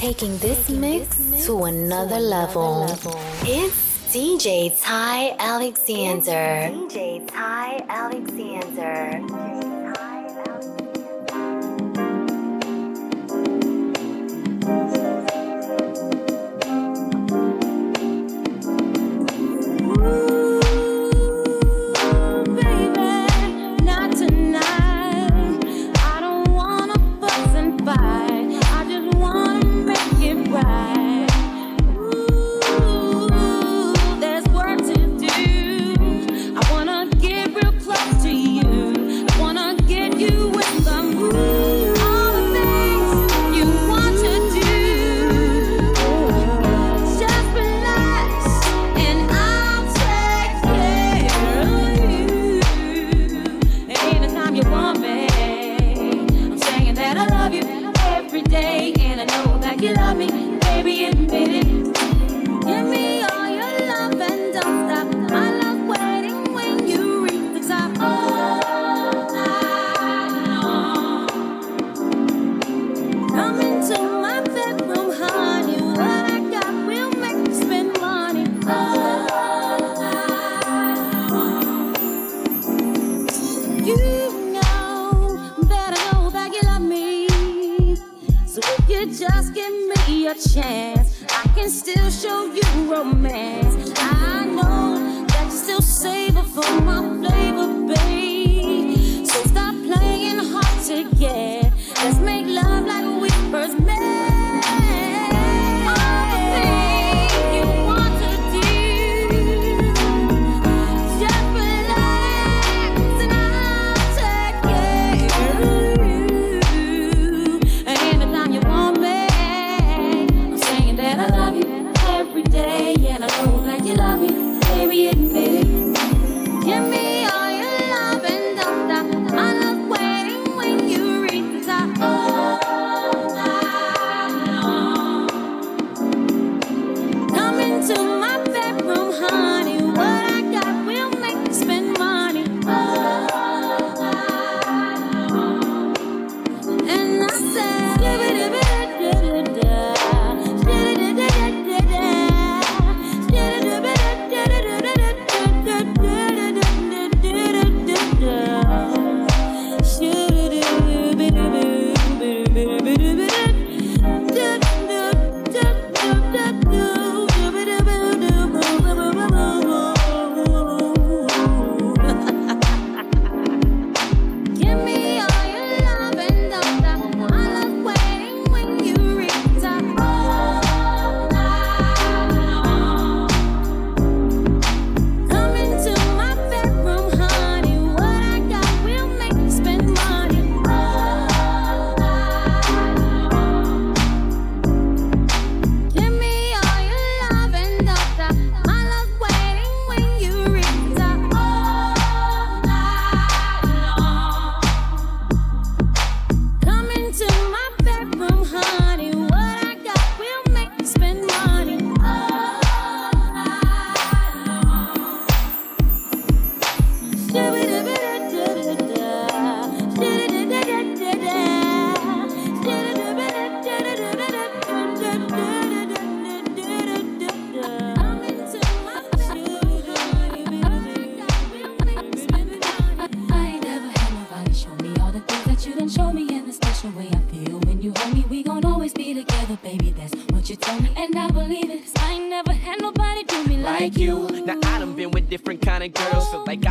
taking this mix to another level. It's DJ Ty Alexander. DJ Ty Alexander. a chance. I can still show you romance. I know that you still savor for my flavor, babe. So stop playing hard to get.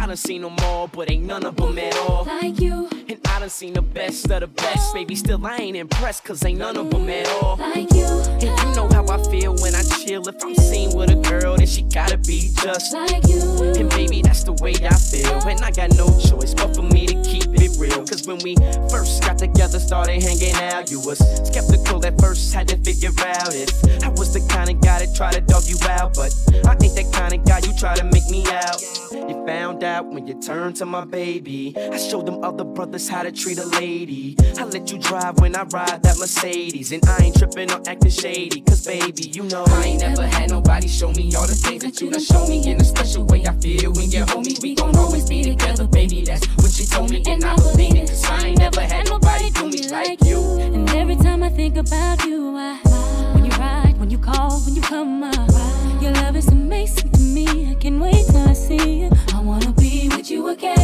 Impressed, cause ain't none of them at all. Like you. And I done seen the best of the best. Maybe still I ain't impressed. Cause ain't none of them at all. Like you. And you know how I feel when I chill. If I'm seen with a girl, then she gotta be just like you. And baby, that's the way I feel. And I got no choice but for me to keep it real. Cause when we first got together, started hanging out, you was skeptical at first, had to figure out if I was the kind of guy that try to dog you out. But I ain't that kind of guy you try to make me out. You found out out when you turn to my baby. I show them other brothers how to treat a lady. I let you drive when I ride that Mercedes. And I ain't tripping or acting shady, cause baby, you know. I ain't never had nobody show me all the things that you done show me in a special way. I feel when you're me, we gon' always be together, baby. That's what you told me, and I believe it. Cause I ain't never had nobody do me like you. And every time I think about you, I. When you ride, when you call, when you come up. Your love is amazing to me. I can't wait till I see you. I wanna you again.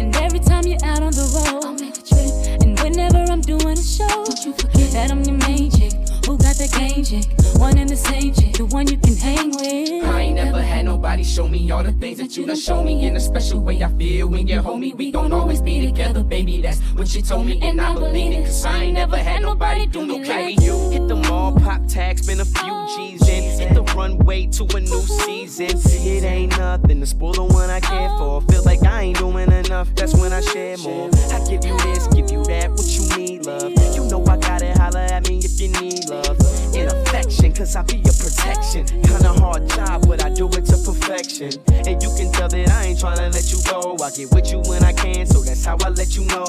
And every time you're out on the road, I'll make a trip. And whenever I'm doing a show, don't you forget that I'm your main chick. Who got that game chick? One and the same chick, the one you can hang with. I ain't never had nobody show me all the things that you done show me in a special way. I feel when you're homie, we don't always be together, baby. That's what you told me, and I believe it. Cause I ain't never had nobody do no carry you. Hit the runway to a new season. It ain't nothing to spoil the one I care for. Feel like I ain't doing enough, that's when I share more. I give you this, give you that, what you need, love. You know I gotta holler at me if you need love. In affection, cause I be your protection. Kinda hard job, but I do it to perfection. And you can tell that I ain't tryna let you go. I get with you when I can, so that's how I let you know.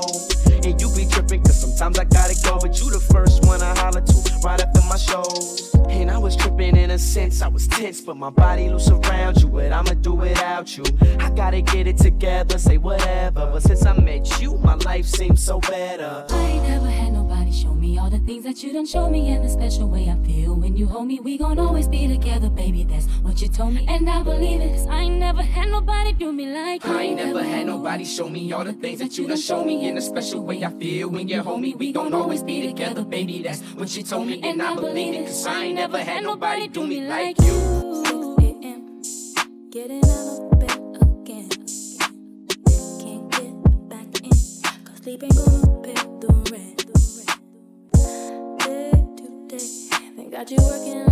And you be tripping, cause sometimes I gotta go. But you the first one I holler to right after my shows. And I was tripping in a sense, I was tense, but my body loose around you. But I'ma do without you. I gotta get it together, say whatever. But since I met you, my life seems so better. I ain't never had show me all the things that you don't show me, and the special way I feel when you hold me. We gon' always be together, baby. That's what you told me, and I believe it. Cause I ain't never had nobody do me like you. I ain't never had nobody show me all the things that you done show me, in the special way I feel when you hold me. We gon' always be together, baby. That's what you told me, and I believe it. Cause I ain't never had nobody do me like you. 6 a.m. Getting out of bed again. Can't get back in. Cause sleep ain't gonna got you working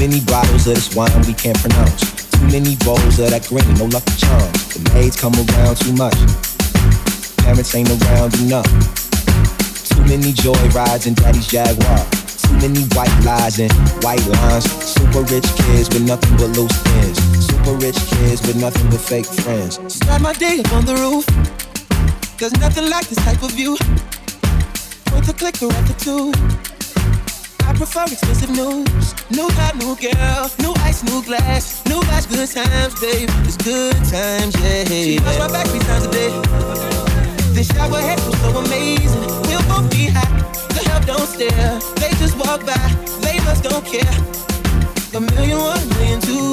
too many bottles of this wine we can't pronounce. Too many bowls of that green, no luck lucky charms. The maids come around too much. Parents ain't around enough. Too many joy rides in daddy's Jaguar. Too many white lies and white lines. Super rich kids with nothing but loose ends. Super rich kids with nothing but fake friends. Start my day up on the roof. There's nothing like this type of view. Point the clicker at the two. Prefer expensive news. New car, new girl, new ice, new glass, new watch, good times, babe. It's good times, yeah. She wash my back three times a day. This shower head was so amazing. We'll both be hot. The help don't stare. They just walk by. They must don't care. A million, one million, two.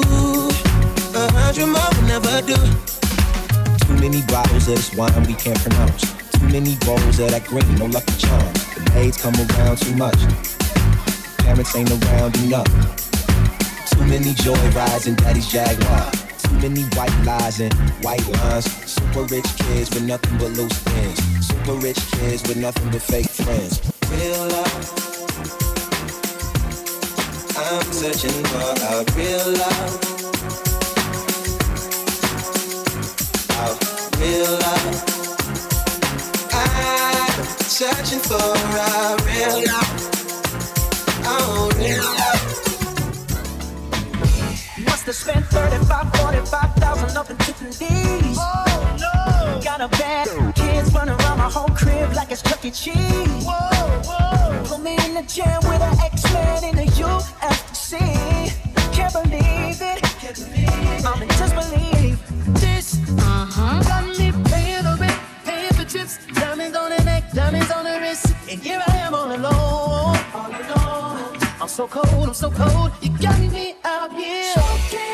A hundred more will never do. Too many bottles of this wine we can't pronounce. Too many bowls of that green, no lucky charm. The maids come around too much parents ain't around enough. Too many joy rides in daddy's Jaguar. Too many white lies and white lines. Super rich kids with nothing but loose ends. Super rich kids with nothing but fake friends. Real love. I'm searching for a real love. A real love. I'm searching for a Have spent 35, 45,000 up in Tiffany's. Oh no! Got a bad kids running around my whole crib like it's Chuck E. Cheese. Whoa, whoa! Put me in the gym with an X-Men in the UFC. Can't believe it. Can't believe it. I'm in disbelief. This uh-huh. got me paying the rent, paying for trips, diamonds on the neck, diamonds on the wrist, and here I am all alone. All alone. I'm so cold, I'm so cold. You got me out here.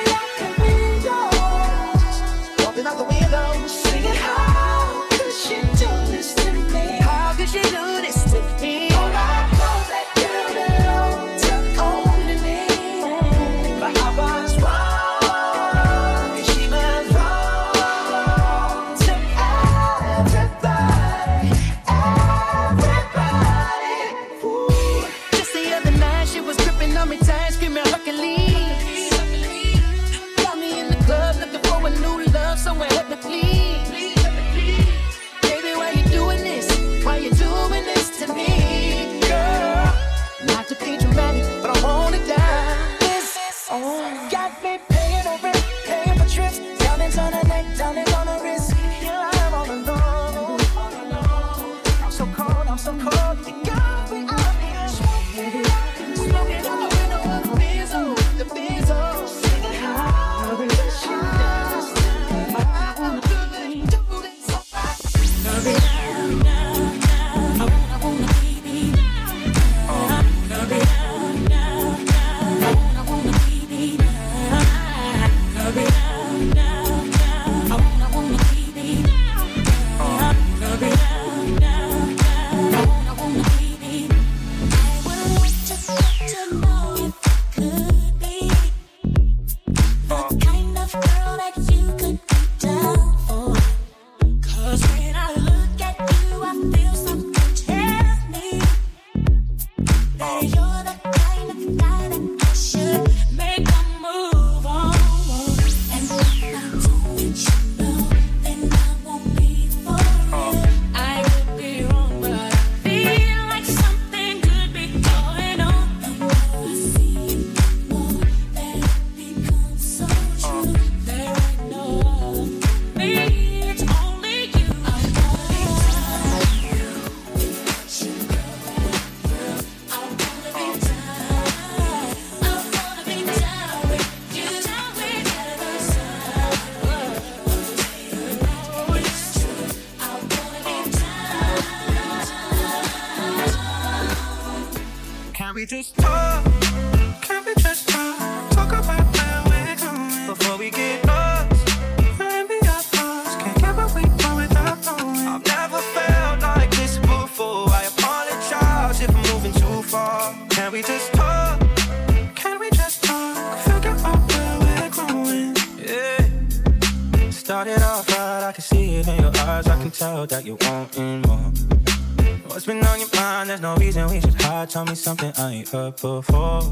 Tell me something I ain't heard before.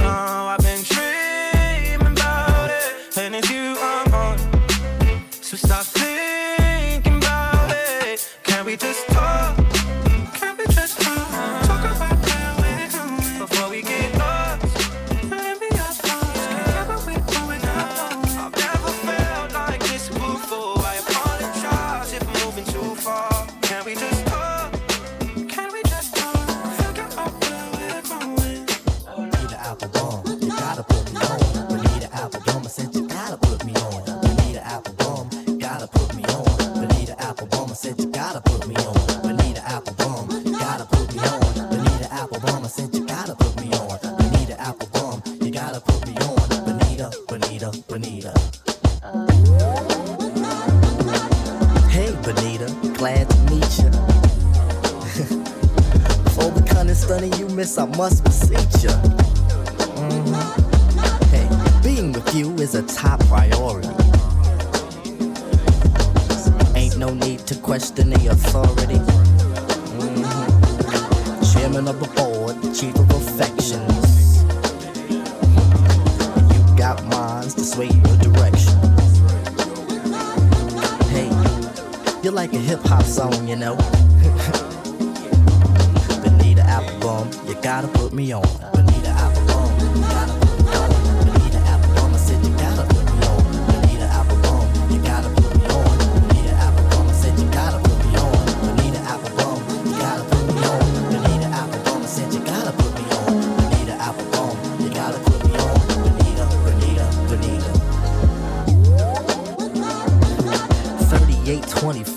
No, I've been Bonita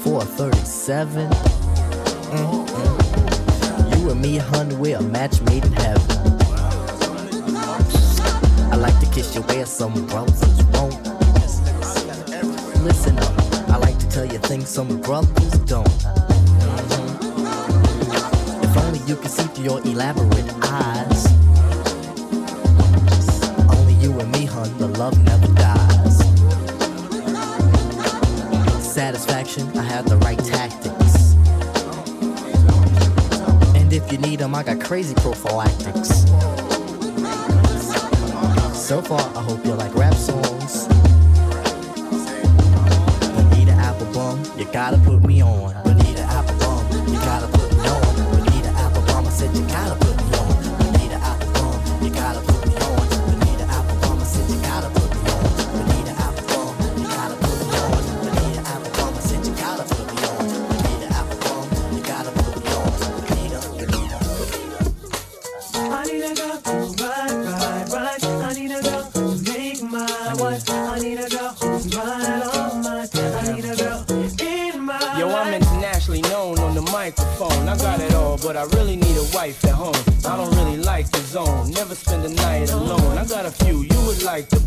24, 37. You and me, hun, we're a match made in heaven. I like to kiss your ass, some brothers won't. Listen up, I like to tell you things some brothers don't. Mhm. If only you could see through your elaborate eyes. Only you and me, hun, the love never dies. Satisfaction, I have the right tactics. And if you need them, I got crazy prophylactics. So far, I hope you like rap songs. Bonita Applebum, you gotta put me on. Night alone. I got a few you would like to.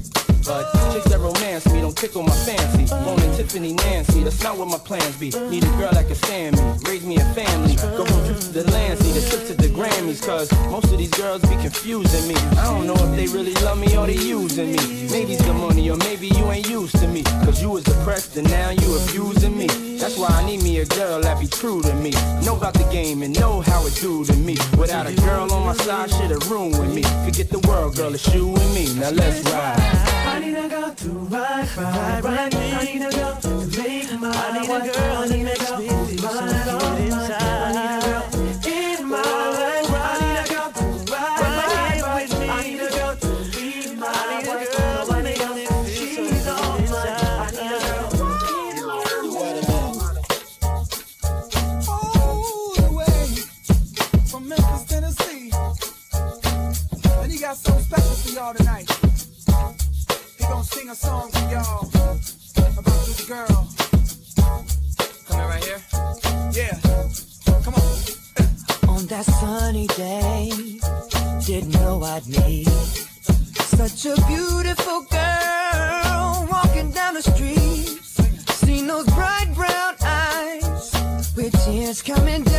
But chicks that romance me don't tickle my fancy. Wanting Tiffany Nancy, that's not what my plans be. Need a girl that can stand me, raise me a family. Go from trip to the Lancey, the trip to Grammys. Cause most of these girls be confusing me. I don't know if they really love me or they using me. Maybe it's the money or maybe you ain't used to me. Cause you was depressed and now you abusing me. That's why I need me a girl that be true to me. Know about the game and know how it do to me. Without a girl on my side, shit'll ruin me. Forget the world, girl, it's you and me. Now let's ride. I need a girl to ride, ride, ride. me. I need a girl to make my I need a girl, I need a girl who's mine, all a song for y'all about this girl. Coming right here. Yeah, come on. On that sunny day, didn't know I'd need. Such a beautiful girl walking down the street. Seen those bright brown eyes with tears coming down.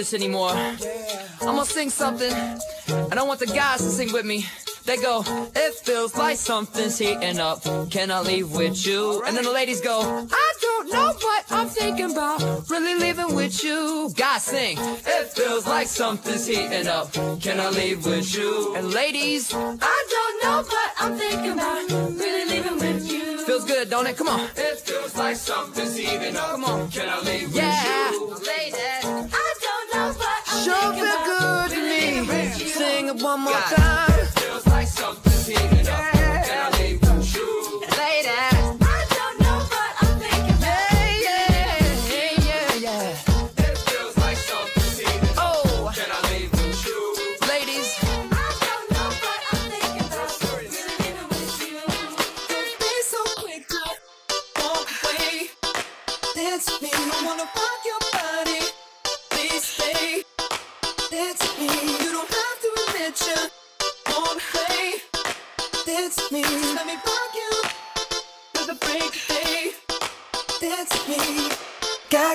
This anymore. I'm gonna sing something, and I want the guys to sing with me. They go, it feels like something's heating up. Can I leave with you? And then the ladies go, I don't know what I'm thinking about. Really leaving with you. Guys sing, it feels like something's heating up. Can I leave with you? And ladies, I don't know what I'm thinking about. Really leaving with you. Feels good, don't it? Come on. It feels like something's heating up. Come on. Can I leave yeah. with you? Ladies, I Sure feel good to me. Sing it one more time. It feels like something's heating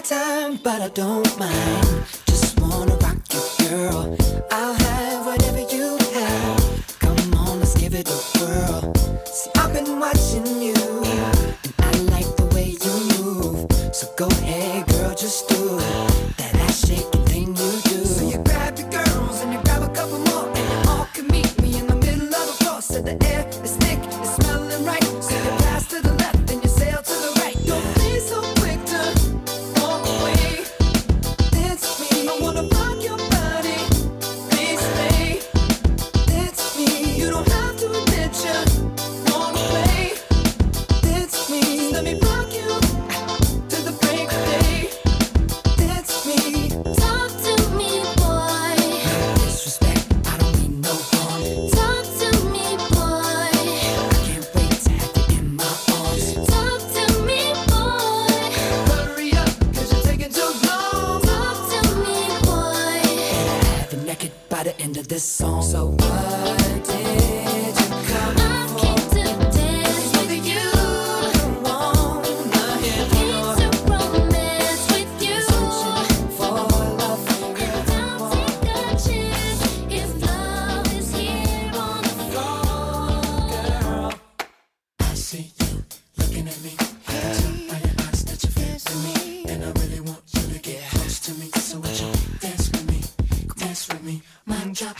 time, but I don't mind. Just wanna rock you, girl. I'll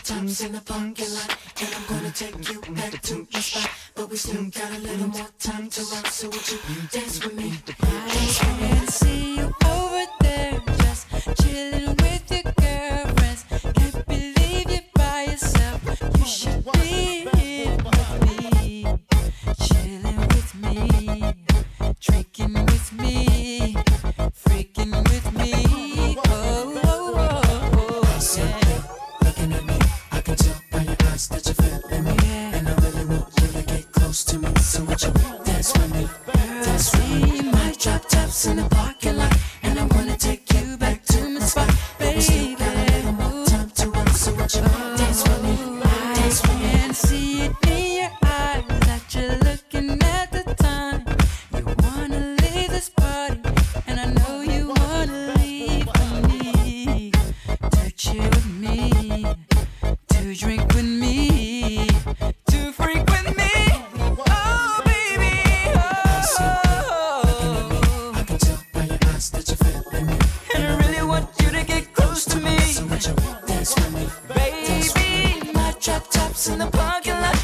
times in the parking lot. And I'm gonna take you back to your spot. But we still got a little more time to rock. So would you dance with me? I can see you over there, just chilling with your girl. in the parking lot.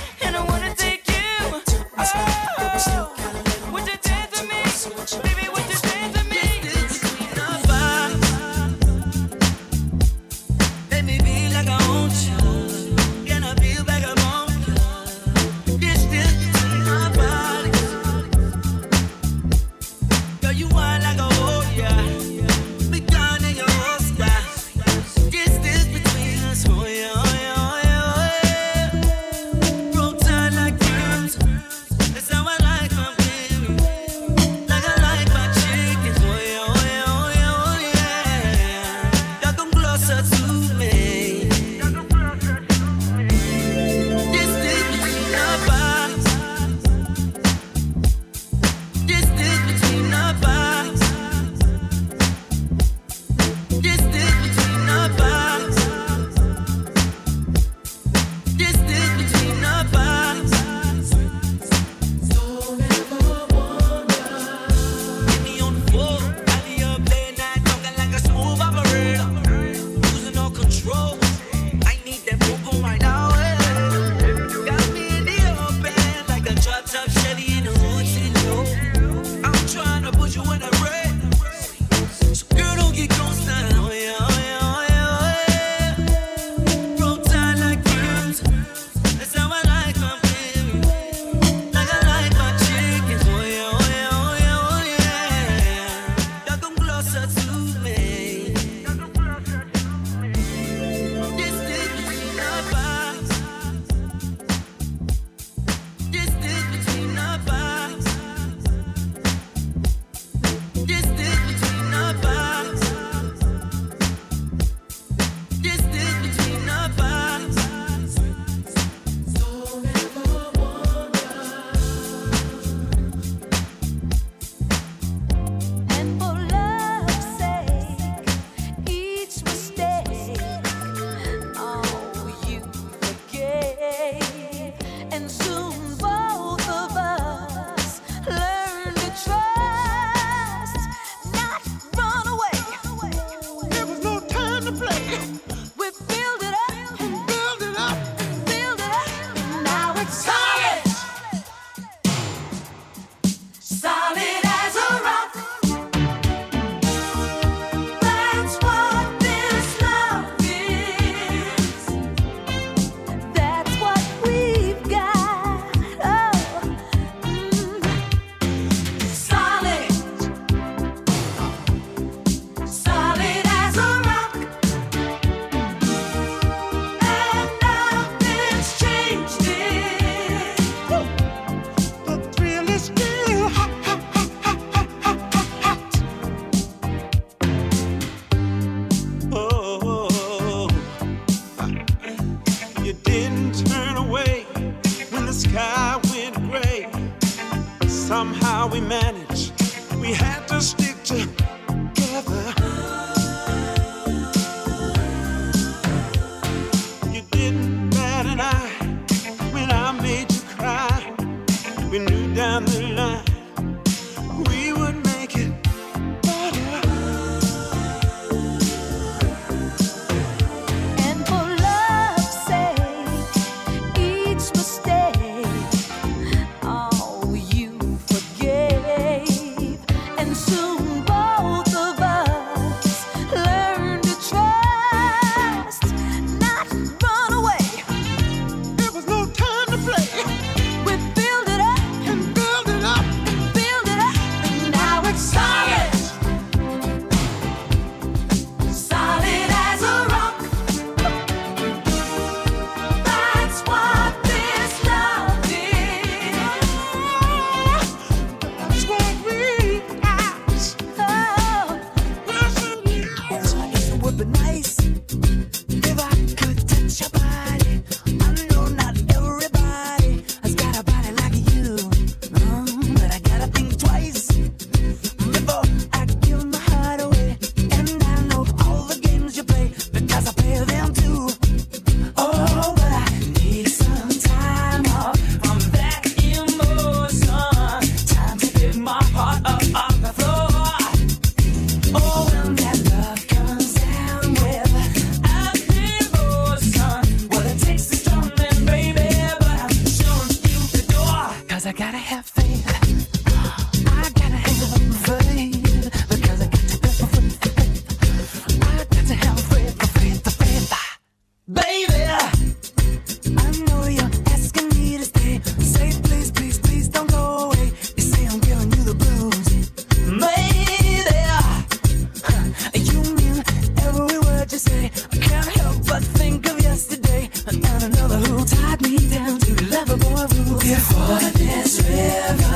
you love a boy who can fall this river.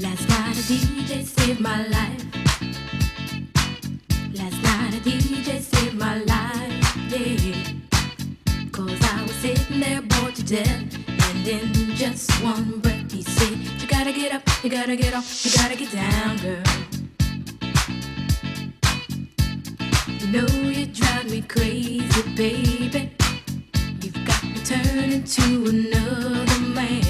Last night a DJ saved my life. Last night a DJ saved my life, yeah. Cause I was sitting there bored to death. And in just one breath, he said, You gotta get up, you gotta get off, you gotta get down, girl. You know you drive me crazy, baby. You've got me turning to another man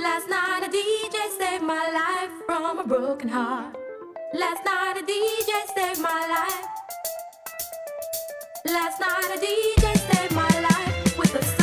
Last night a DJ saved my life from a broken heart. Last night a DJ saved my life. Last night a DJ saved my life with a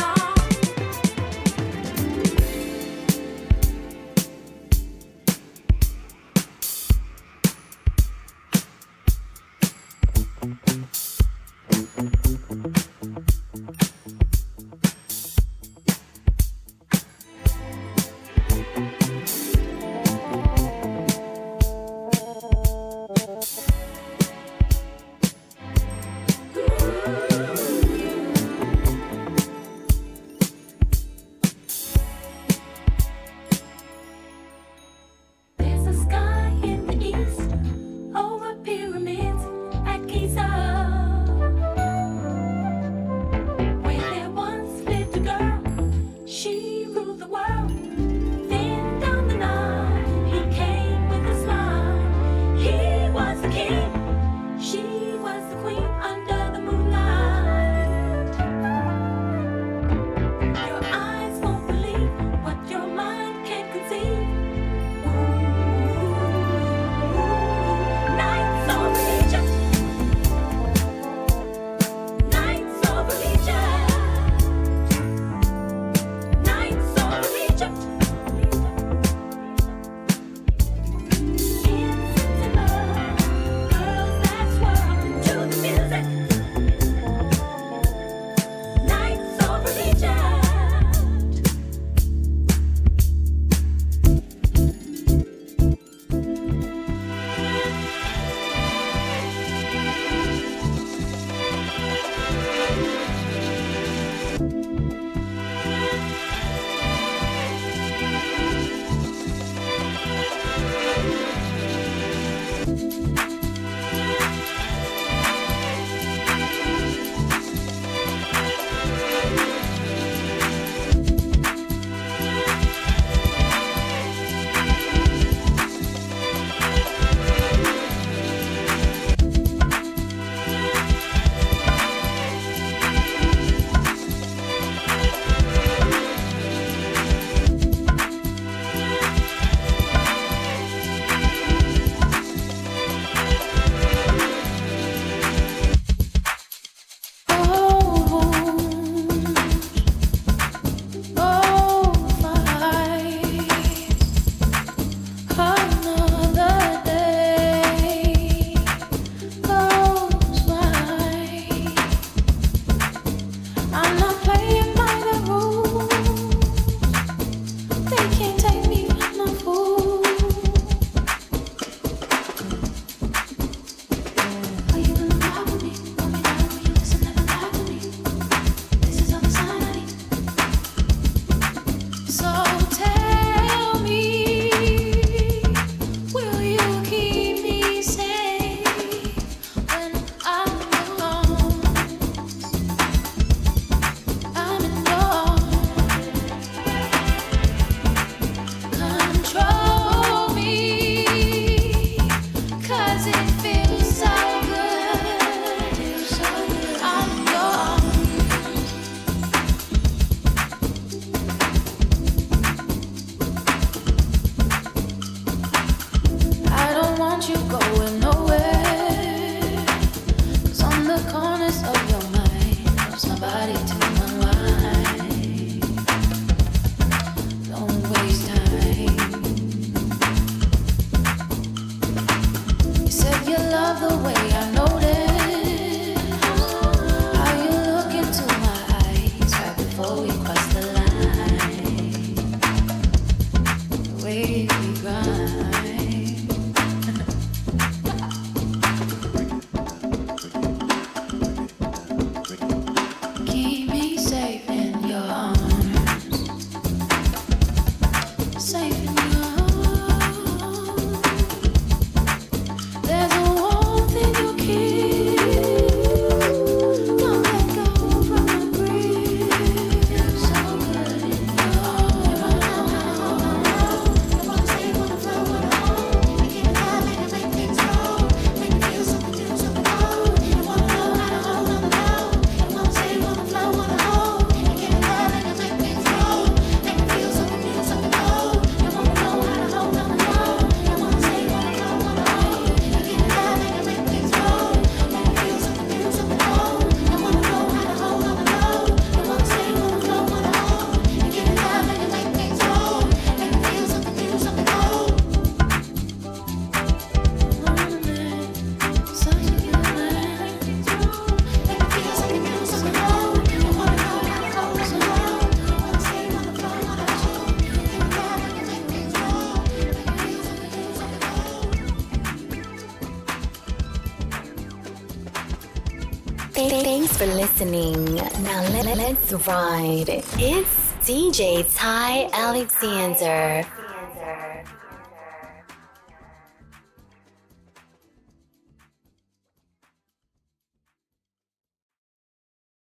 ride. It's DJ Ty Alexander.